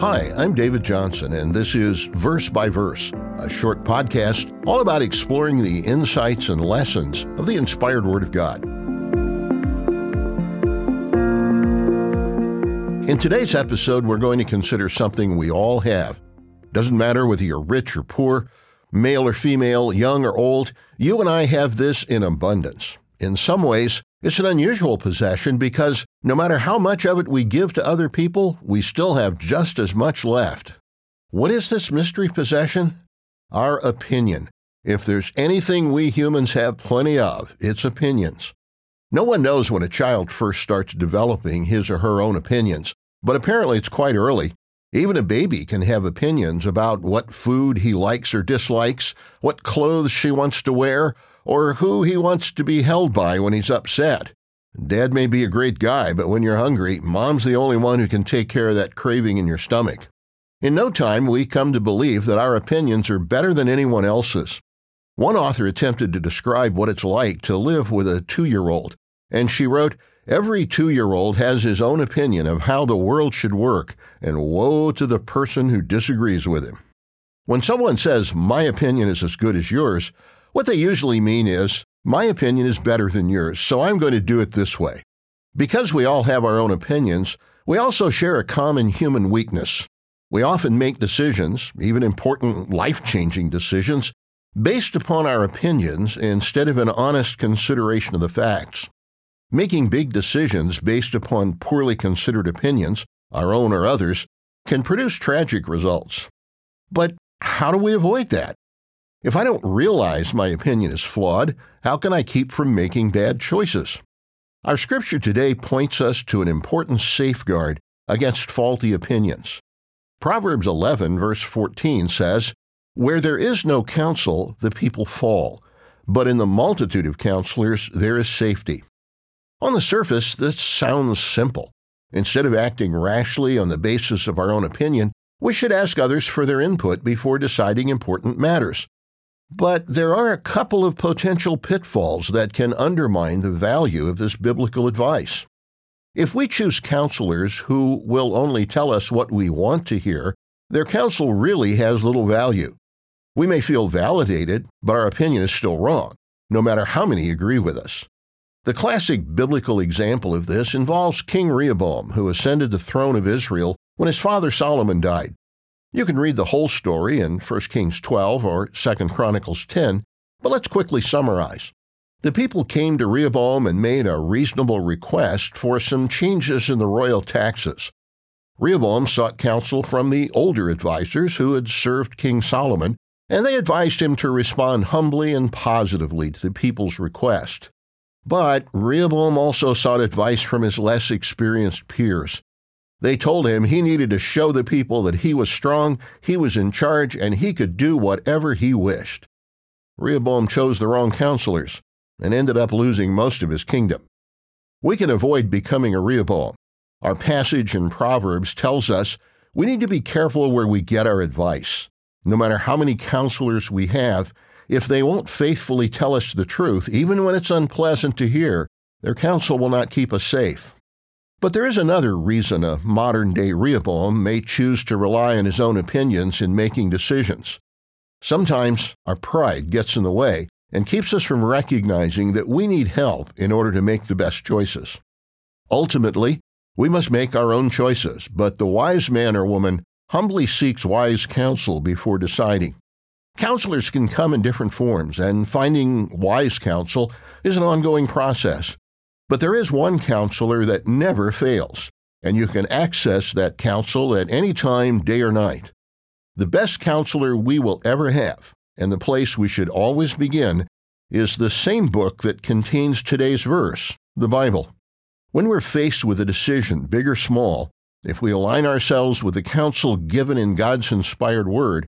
Hi, I'm David Johnson, and this is Verse by Verse, a short podcast all about exploring the insights and lessons of the inspired Word of God. In today's episode, we're going to consider something we all have. Doesn't matter whether you're rich or poor, male or female, young or old, you and I have this in abundance. In some ways, it's an unusual possession because no matter how much of it we give to other people, we still have just as much left. What is this mystery possession? Our opinion. If there's anything we humans have plenty of, it's opinions. No one knows when a child first starts developing his or her own opinions, but apparently it's quite early. Even a baby can have opinions about what food he likes or dislikes, what clothes she wants to wear, or who he wants to be held by when he's upset. Dad may be a great guy, but when you're hungry, mom's the only one who can take care of that craving in your stomach. In no time, we come to believe that our opinions are better than anyone else's. One author attempted to describe what it's like to live with a two year old, and she wrote, Every two year old has his own opinion of how the world should work, and woe to the person who disagrees with him. When someone says, My opinion is as good as yours, what they usually mean is, my opinion is better than yours, so I'm going to do it this way. Because we all have our own opinions, we also share a common human weakness. We often make decisions, even important life changing decisions, based upon our opinions instead of an honest consideration of the facts. Making big decisions based upon poorly considered opinions, our own or others, can produce tragic results. But how do we avoid that? If I don't realize my opinion is flawed, how can I keep from making bad choices? Our scripture today points us to an important safeguard against faulty opinions. Proverbs 11, verse 14 says, Where there is no counsel, the people fall, but in the multitude of counselors there is safety. On the surface, this sounds simple. Instead of acting rashly on the basis of our own opinion, we should ask others for their input before deciding important matters. But there are a couple of potential pitfalls that can undermine the value of this biblical advice. If we choose counselors who will only tell us what we want to hear, their counsel really has little value. We may feel validated, but our opinion is still wrong, no matter how many agree with us. The classic biblical example of this involves King Rehoboam, who ascended the throne of Israel when his father Solomon died. You can read the whole story in 1 Kings 12 or 2 Chronicles 10, but let's quickly summarize. The people came to Rehoboam and made a reasonable request for some changes in the royal taxes. Rehoboam sought counsel from the older advisers who had served King Solomon, and they advised him to respond humbly and positively to the people's request. But Rehoboam also sought advice from his less experienced peers. They told him he needed to show the people that he was strong, he was in charge, and he could do whatever he wished. Rehoboam chose the wrong counselors and ended up losing most of his kingdom. We can avoid becoming a Rehoboam. Our passage in Proverbs tells us we need to be careful where we get our advice. No matter how many counselors we have, if they won't faithfully tell us the truth, even when it's unpleasant to hear, their counsel will not keep us safe. But there is another reason a modern day Rehoboam may choose to rely on his own opinions in making decisions. Sometimes our pride gets in the way and keeps us from recognizing that we need help in order to make the best choices. Ultimately, we must make our own choices, but the wise man or woman humbly seeks wise counsel before deciding. Counselors can come in different forms, and finding wise counsel is an ongoing process. But there is one counselor that never fails, and you can access that counsel at any time, day or night. The best counselor we will ever have, and the place we should always begin, is the same book that contains today's verse, the Bible. When we're faced with a decision, big or small, if we align ourselves with the counsel given in God's inspired word,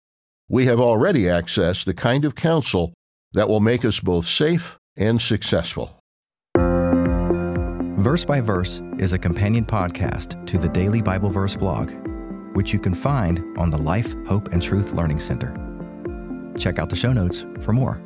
we have already accessed the kind of counsel that will make us both safe and successful. Verse by Verse is a companion podcast to the Daily Bible Verse blog, which you can find on the Life, Hope, and Truth Learning Center. Check out the show notes for more.